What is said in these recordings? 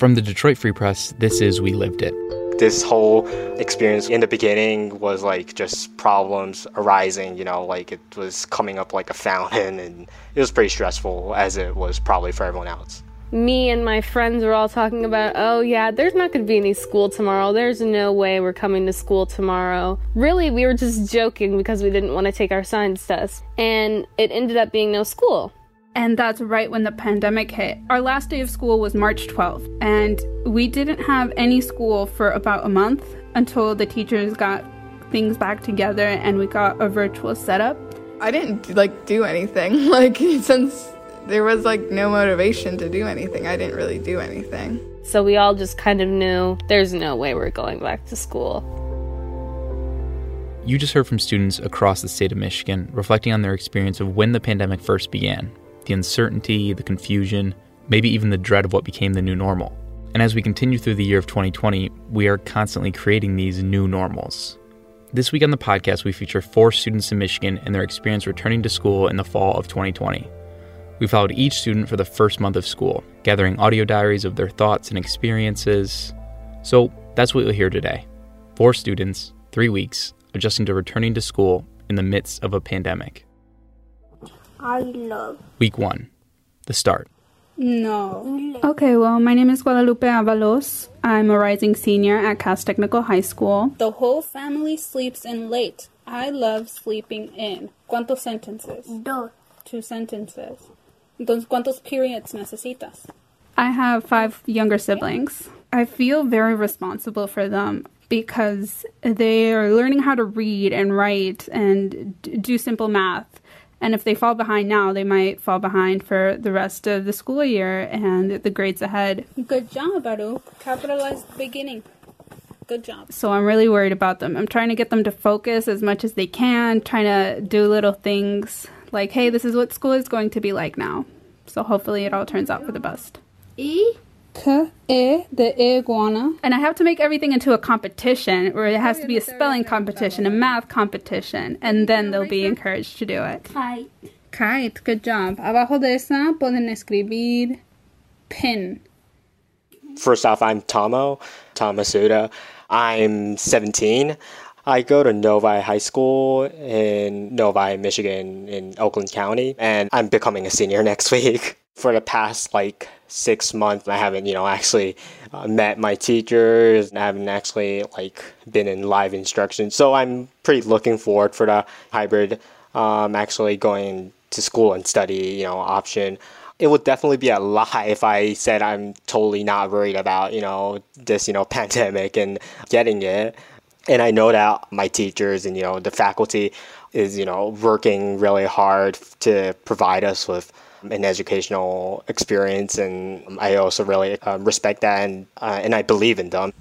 From the Detroit Free Press, this is We Lived It. This whole experience in the beginning was like just problems arising, you know, like it was coming up like a fountain and it was pretty stressful as it was probably for everyone else. Me and my friends were all talking about, oh yeah, there's not going to be any school tomorrow. There's no way we're coming to school tomorrow. Really, we were just joking because we didn't want to take our science test. And it ended up being no school. And that's right when the pandemic hit. Our last day of school was March 12th, and we didn't have any school for about a month until the teachers got things back together and we got a virtual setup. I didn't like do anything. Like since there was like no motivation to do anything, I didn't really do anything. So we all just kind of knew there's no way we're going back to school. You just heard from students across the state of Michigan reflecting on their experience of when the pandemic first began the uncertainty, the confusion, maybe even the dread of what became the new normal. And as we continue through the year of 2020, we are constantly creating these new normals. This week on the podcast, we feature four students in Michigan and their experience returning to school in the fall of 2020. We followed each student for the first month of school, gathering audio diaries of their thoughts and experiences. So that's what you'll hear today. Four students, three weeks, adjusting to returning to school in the midst of a pandemic. I love. Week one, the start. No. Okay, well, my name is Guadalupe Avalos. I'm a rising senior at Cass Technical High School. The whole family sleeps in late. I love sleeping in. ¿Cuántos sentences? Dos. Two sentences. Entonces, ¿cuántos periods necesitas? I have five younger siblings. I feel very responsible for them because they are learning how to read and write and d- do simple math. And if they fall behind now, they might fall behind for the rest of the school year and the grades ahead. Good job, Baruch. Capitalize the beginning. Good job. So I'm really worried about them. I'm trying to get them to focus as much as they can, trying to do little things like, hey, this is what school is going to be like now. So hopefully it all turns out for the best. E. K, E, the iguana. And I have to make everything into a competition where it has to be a spelling competition, a math competition, and then they'll be encouraged to do it. Kite. Kite, good job. Abajo de esa pueden escribir pin. First off, I'm Tomo, Tomasuda. I'm 17. I go to Novi High School in Novi, Michigan, in Oakland County, and I'm becoming a senior next week. For the past like six months, I haven't, you know, actually uh, met my teachers. And i haven't actually like been in live instruction, so I'm pretty looking forward for the hybrid. Um, actually going to school and study, you know, option it would definitely be a lie if I said I'm totally not worried about, you know, this, you know, pandemic and getting it. And I know that my teachers and, you know, the faculty is, you know, working really hard to provide us with an educational experience. And I also really um, respect that and, uh, and I believe in them.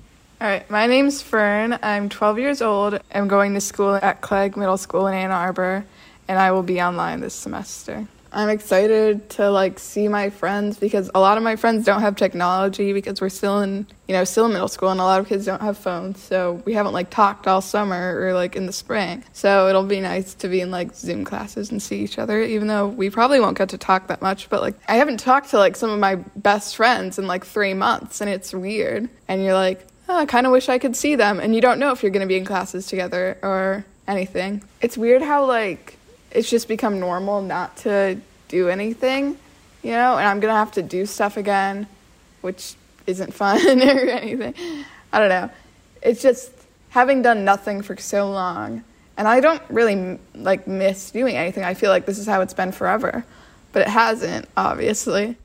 All right, my name's Fern. I'm 12 years old. I'm going to school at Clague Middle School in Ann Arbor, and I will be online this semester. I'm excited to like see my friends because a lot of my friends don't have technology because we're still in, you know, still in middle school and a lot of kids don't have phones. So we haven't like talked all summer or like in the spring. So it'll be nice to be in like Zoom classes and see each other even though we probably won't get to talk that much, but like I haven't talked to like some of my best friends in like 3 months and it's weird. And you're like, oh, I kind of wish I could see them and you don't know if you're going to be in classes together or anything. It's weird how like it's just become normal not to do anything, you know, and I'm gonna have to do stuff again, which isn't fun or anything. I don't know. It's just having done nothing for so long, and I don't really like miss doing anything. I feel like this is how it's been forever, but it hasn't, obviously.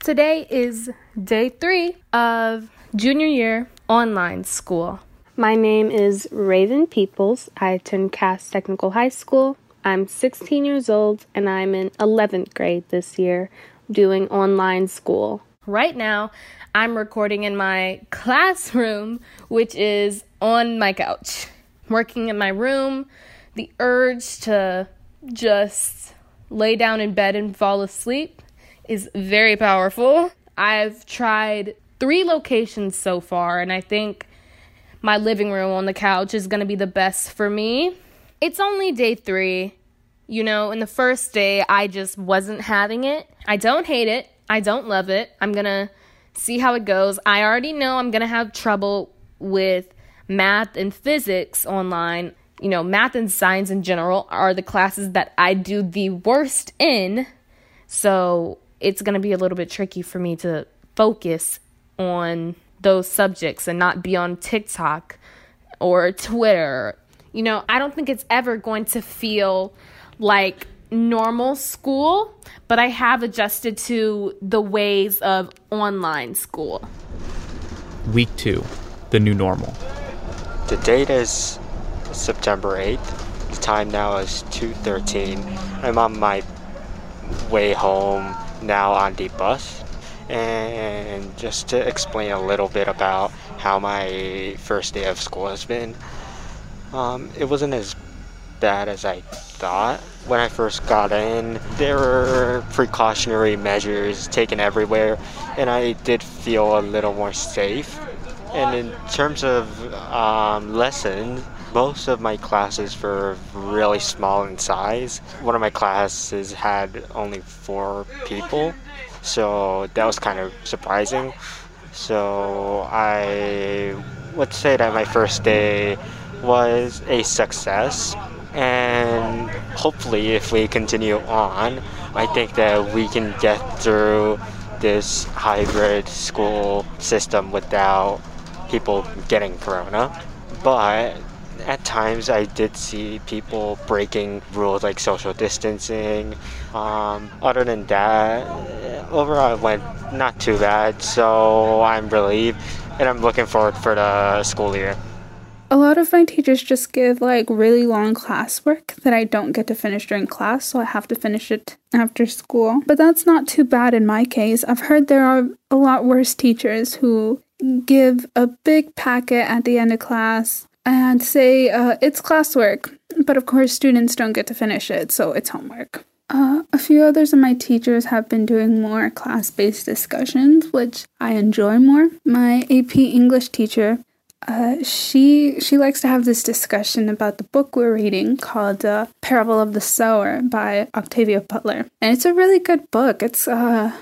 Today is day three of junior year online school. My name is Raven Peoples. I attend Cass Technical High School. I'm 16 years old and I'm in 11th grade this year doing online school. Right now, I'm recording in my classroom, which is on my couch. Working in my room, the urge to just lay down in bed and fall asleep is very powerful. I've tried three locations so far, and I think my living room on the couch is going to be the best for me. It's only day three. You know, in the first day, I just wasn't having it. I don't hate it. I don't love it. I'm gonna see how it goes. I already know I'm going to have trouble with math and physics online. You know, math and science in general are the classes that I do the worst in. So it's going to be a little bit tricky for me to focus on those subjects and not be on TikTok or Twitter. You know, I don't think it's ever going to feel like normal school, but I have adjusted to the ways of online school. Week two, the new normal. The date is September 8th. The time now is 2:13. I'm on my way home now on the bus. And just to explain a little bit about how my first day of school has been, um, it wasn't as bad as I thought. When I first got in, there were precautionary measures taken everywhere, and I did feel a little more safe. And in terms of um, lessons, most of my classes were really small in size. One of my classes had only four people, so that was kind of surprising. So I would say that my first day was a success, and hopefully, if we continue on, I think that we can get through this hybrid school system without people getting corona. But at times I did see people breaking rules like social distancing. Um, other than that, overall it went not too bad, so I'm relieved and I'm looking forward for the school year. A lot of my teachers just give like really long classwork that I don't get to finish during class, so I have to finish it after school. But that's not too bad in my case. I've heard there are a lot worse teachers who give a big packet at the end of class and say uh, it's classwork, but of course, students don't get to finish it, so it's homework. Uh, a few others of my teachers have been doing more class based discussions, which I enjoy more. My AP English teacher, uh, she she likes to have this discussion about the book we're reading called uh, "Parable of the Sower" by Octavia Butler, and it's a really good book. It's uh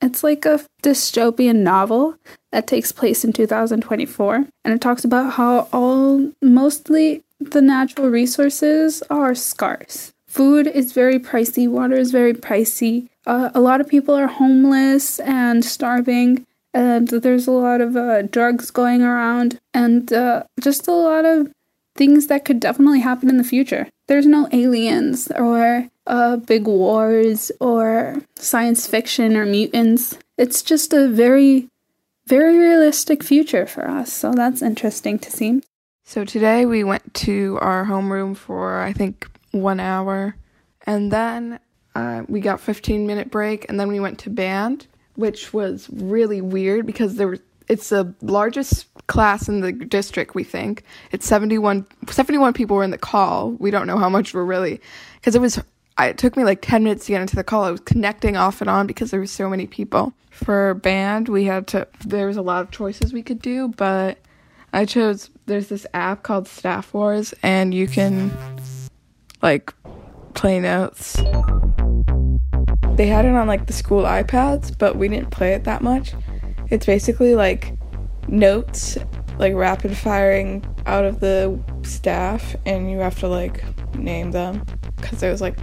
it's like a dystopian novel that takes place in 2024, and it talks about how all mostly the natural resources are scarce. Food is very pricey, water is very pricey. Uh, a lot of people are homeless and starving, and there's a lot of uh, drugs going around, and uh, just a lot of things that could definitely happen in the future. There's no aliens or uh, big wars or science fiction or mutants. It's just a very, very realistic future for us. So that's interesting to see. So today we went to our homeroom for I think one hour, and then uh, we got 15 minute break, and then we went to band, which was really weird because there was it's the largest class in the district we think it's 71 71 people were in the call we don't know how much were really because it was it took me like 10 minutes to get into the call. I was connecting off and on because there were so many people. For band, we had to, there was a lot of choices we could do, but I chose, there's this app called Staff Wars, and you can like play notes. They had it on like the school iPads, but we didn't play it that much. It's basically like notes, like rapid firing out of the staff, and you have to like name them because there was like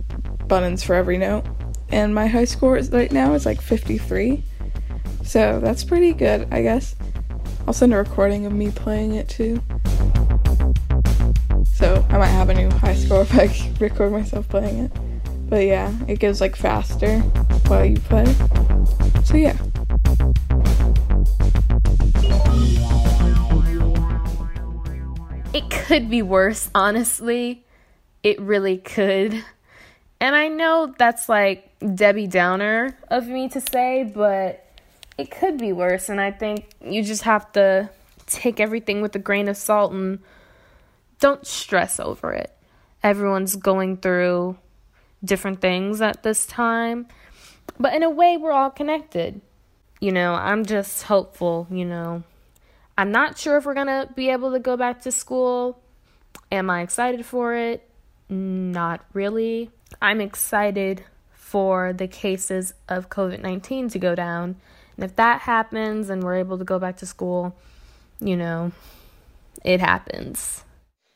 buttons for every note. And my high score is right now is like 53. So that's pretty good, I guess. I'll send a recording of me playing it too. So I might have a new high score if I record myself playing it. But yeah, it goes like faster while you play. So yeah. It could be worse, honestly. It really could. And I know that's like Debbie Downer of me to say, but it could be worse. And I think you just have to take everything with a grain of salt and don't stress over it. Everyone's going through different things at this time, but in a way, we're all connected. You know, I'm just hopeful, you know. I'm not sure if we're going to be able to go back to school. Am I excited for it? Not really. I'm excited for the cases of COVID 19 to go down And if that happens and we're able to go back to school, you know, it happens.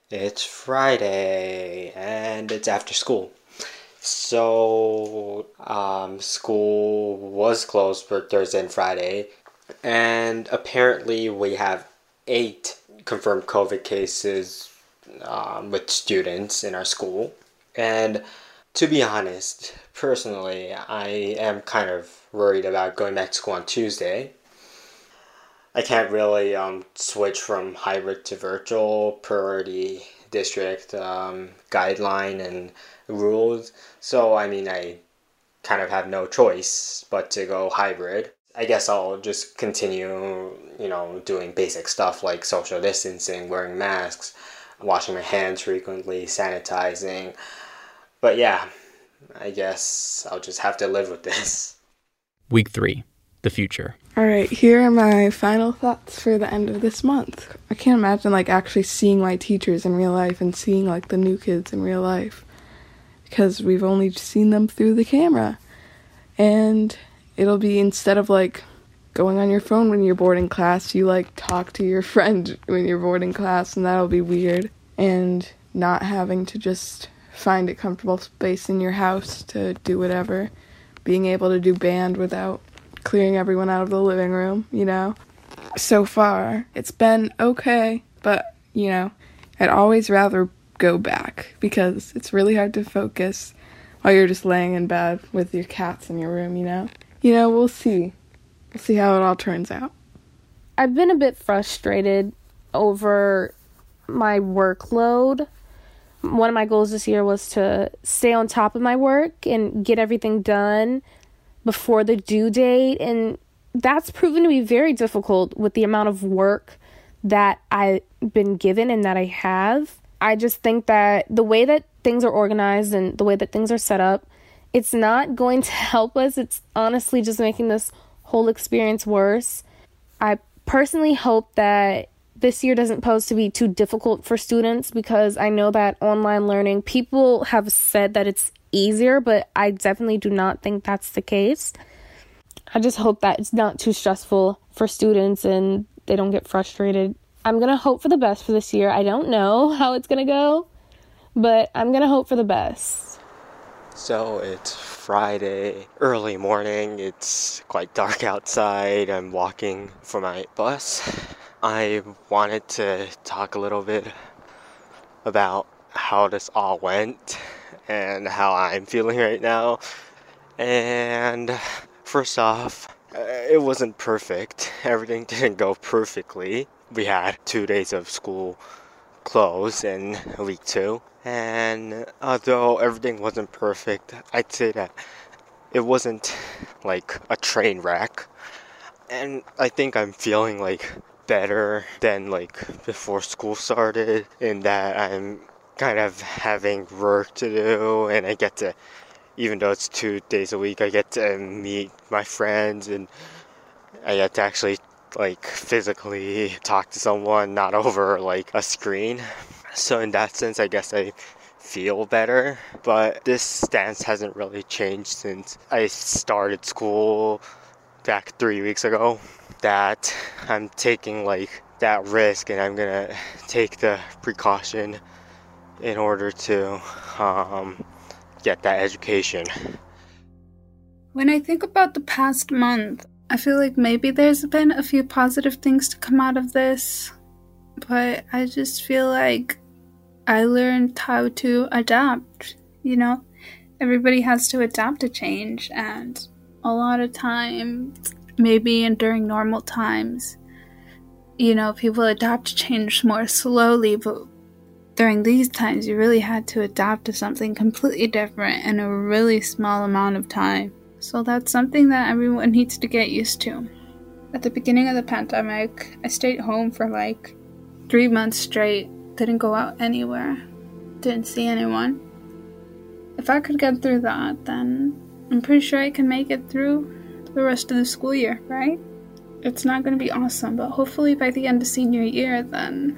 It's Friday and it's after school. So, um, school was closed for Thursday and Friday, and apparently we have eight confirmed COVID cases um, with students in our school. And to be honest, personally, I am kind of worried about going back to school on Tuesday. I can't really um, switch from hybrid to virtual the district um, guideline and rules. So, I mean, I kind of have no choice but to go hybrid. I guess I'll just continue, you know, doing basic stuff like social distancing, wearing masks, washing my hands frequently, sanitizing. But yeah, I guess I'll just have to live with this. Week three, the future. All right, here are my final thoughts for the end of this month. I can't imagine like actually seeing my teachers in real life and seeing like the new kids in real life because we've only seen them through the camera. And it'll be instead of like going on your phone when you're bored in class, you like talk to your friend when you're bored in class, and that'll be weird. And not having to just find a comfortable space in your house to do whatever, being able to do band without clearing everyone out of the living room, you know. So far, it's been okay, but you know, I'd always rather go back because it's really hard to focus while you're just laying in bed with your cats in your room, you know? You know, we'll see. We'll see how it all turns out. I've been a bit frustrated over my workload. One of my goals this year was to stay on top of my work and get everything done before the due date. And that's proven to be very difficult with the amount of work that I've been given and that I have. I just think that the way that things are organized and the way that things are set up, it's not going to help us. It's honestly just making this whole experience worse. I personally hope that this year doesn't pose to be too difficult for students because I know that online learning, people have said that it's easier, but I definitely do not think that's the case. I just hope that it's not too stressful for students and they don't get frustrated I'm to hope for the best for this year. I don't know how it's to go, but I'm to hope for the best. So it's Friday, early morning. It's quite dark outside. I'm walking for my bus. I wanted to talk a little bit about how this all went and how I'm feeling right now. And first off, uh, it wasn't perfect. Everything didn't go perfectly we had two days of school closed in week two. And although everything wasn't perfect, I'd say that it wasn't like a train wreck. And I think I'm feeling like better than like before school started in that I'm kind of having work to do and I get to even though it's two days a week I get to meet my friends and I get to actually like physically talk to someone, not over like a screen. So in that sense, I guess I feel better. But this stance hasn't really changed since I started school back three weeks ago. That I'm taking like that risk and I'm gonna take the precaution in order to um, get that education. When I think about the past month, I feel like maybe there's been a few positive things to come out of this, but I just feel like I learned how to adapt. You know, everybody has to adapt to change, and a lot of times, maybe in during normal times, you know, people adapt to change more slowly, but during these times, you really had to adapt to something completely different in a really small amount of time. So that's something that everyone needs to get used to. At the beginning of the pandemic, I stayed home for like three months straight, didn't go out anywhere, didn't see anyone. If I could get through that, then I'm pretty sure I can make it through the rest of the school year, right? It's not going to be awesome, but hopefully by the end of senior year, then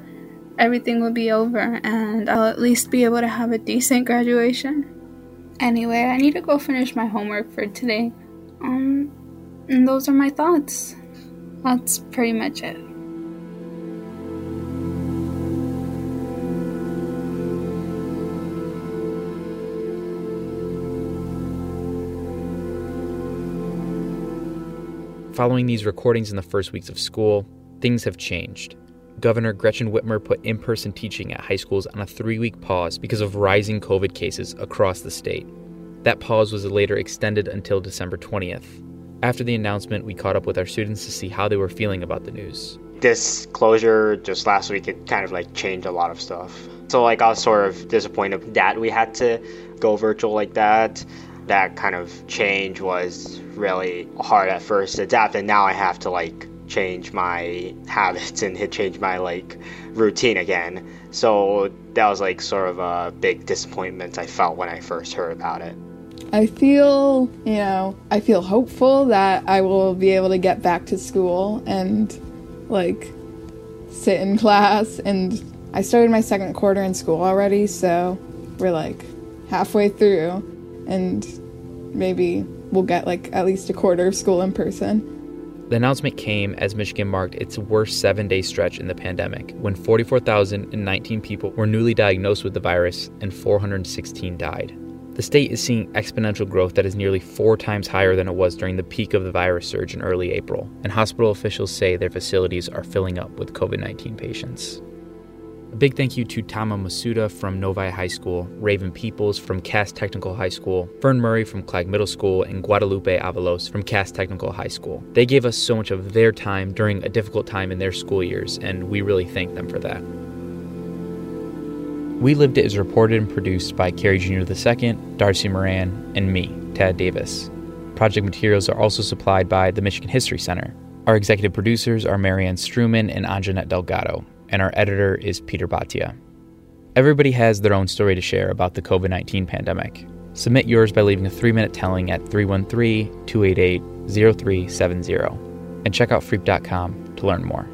everything will be over and I'll at least be able to have a decent graduation. Anyway, I need to go finish my homework for today. Um, And those are my thoughts. That's pretty much it. Following these recordings in the first weeks of school, things have changed. Governor Gretchen Whitmer put in person teaching at high schools on a three week pause because of rising COVID cases across the state. That pause was later extended until December 20th. After the announcement, we caught up with our students to see how they were feeling about the news. This closure just last week, it kind of like changed a lot of stuff. So, like, I was sort of disappointed that we had to go virtual like that that kind of change was really hard at first. To adapt and now i have to like change my habits and change my like routine again. So that was like sort of a big disappointment i felt when i first heard about it. I feel you know i feel hopeful that i will be able to get back to school and like sit in class. And i started my second quarter in school already so we're like halfway through and maybe we'll get like at least a quarter of school in person. The announcement came as Michigan marked its worst seven day stretch in the pandemic, when 44,019 people were newly diagnosed with the virus and 416 died. The state is seeing exponential growth that is nearly four times higher than it was during the peak of the virus surge in early April, and hospital officials say their facilities are filling up with COVID 19 patients. A big thank you to Tama Masuda from Novi High School, Raven Peoples from Cass Technical High School, Fern Murray from Clague Middle School, and Guadalupe Avalos from Cass Technical High School. They gave us so much of their time during a difficult time in their school years, and we really thank them for that. We Lived It is reported and produced by Carrie Jr. II, Darcy Moran, and me, Tad Davis. Project materials are also supplied by the Michigan History Center. Our executive producers are Marianne Struman and Anjanette Delgado and our editor is Peter Bhatia. Everybody has their own story to share about the COVID 19 pandemic. Submit yours by leaving a three minute telling at 313 288 0370 and check out freep.com to learn more.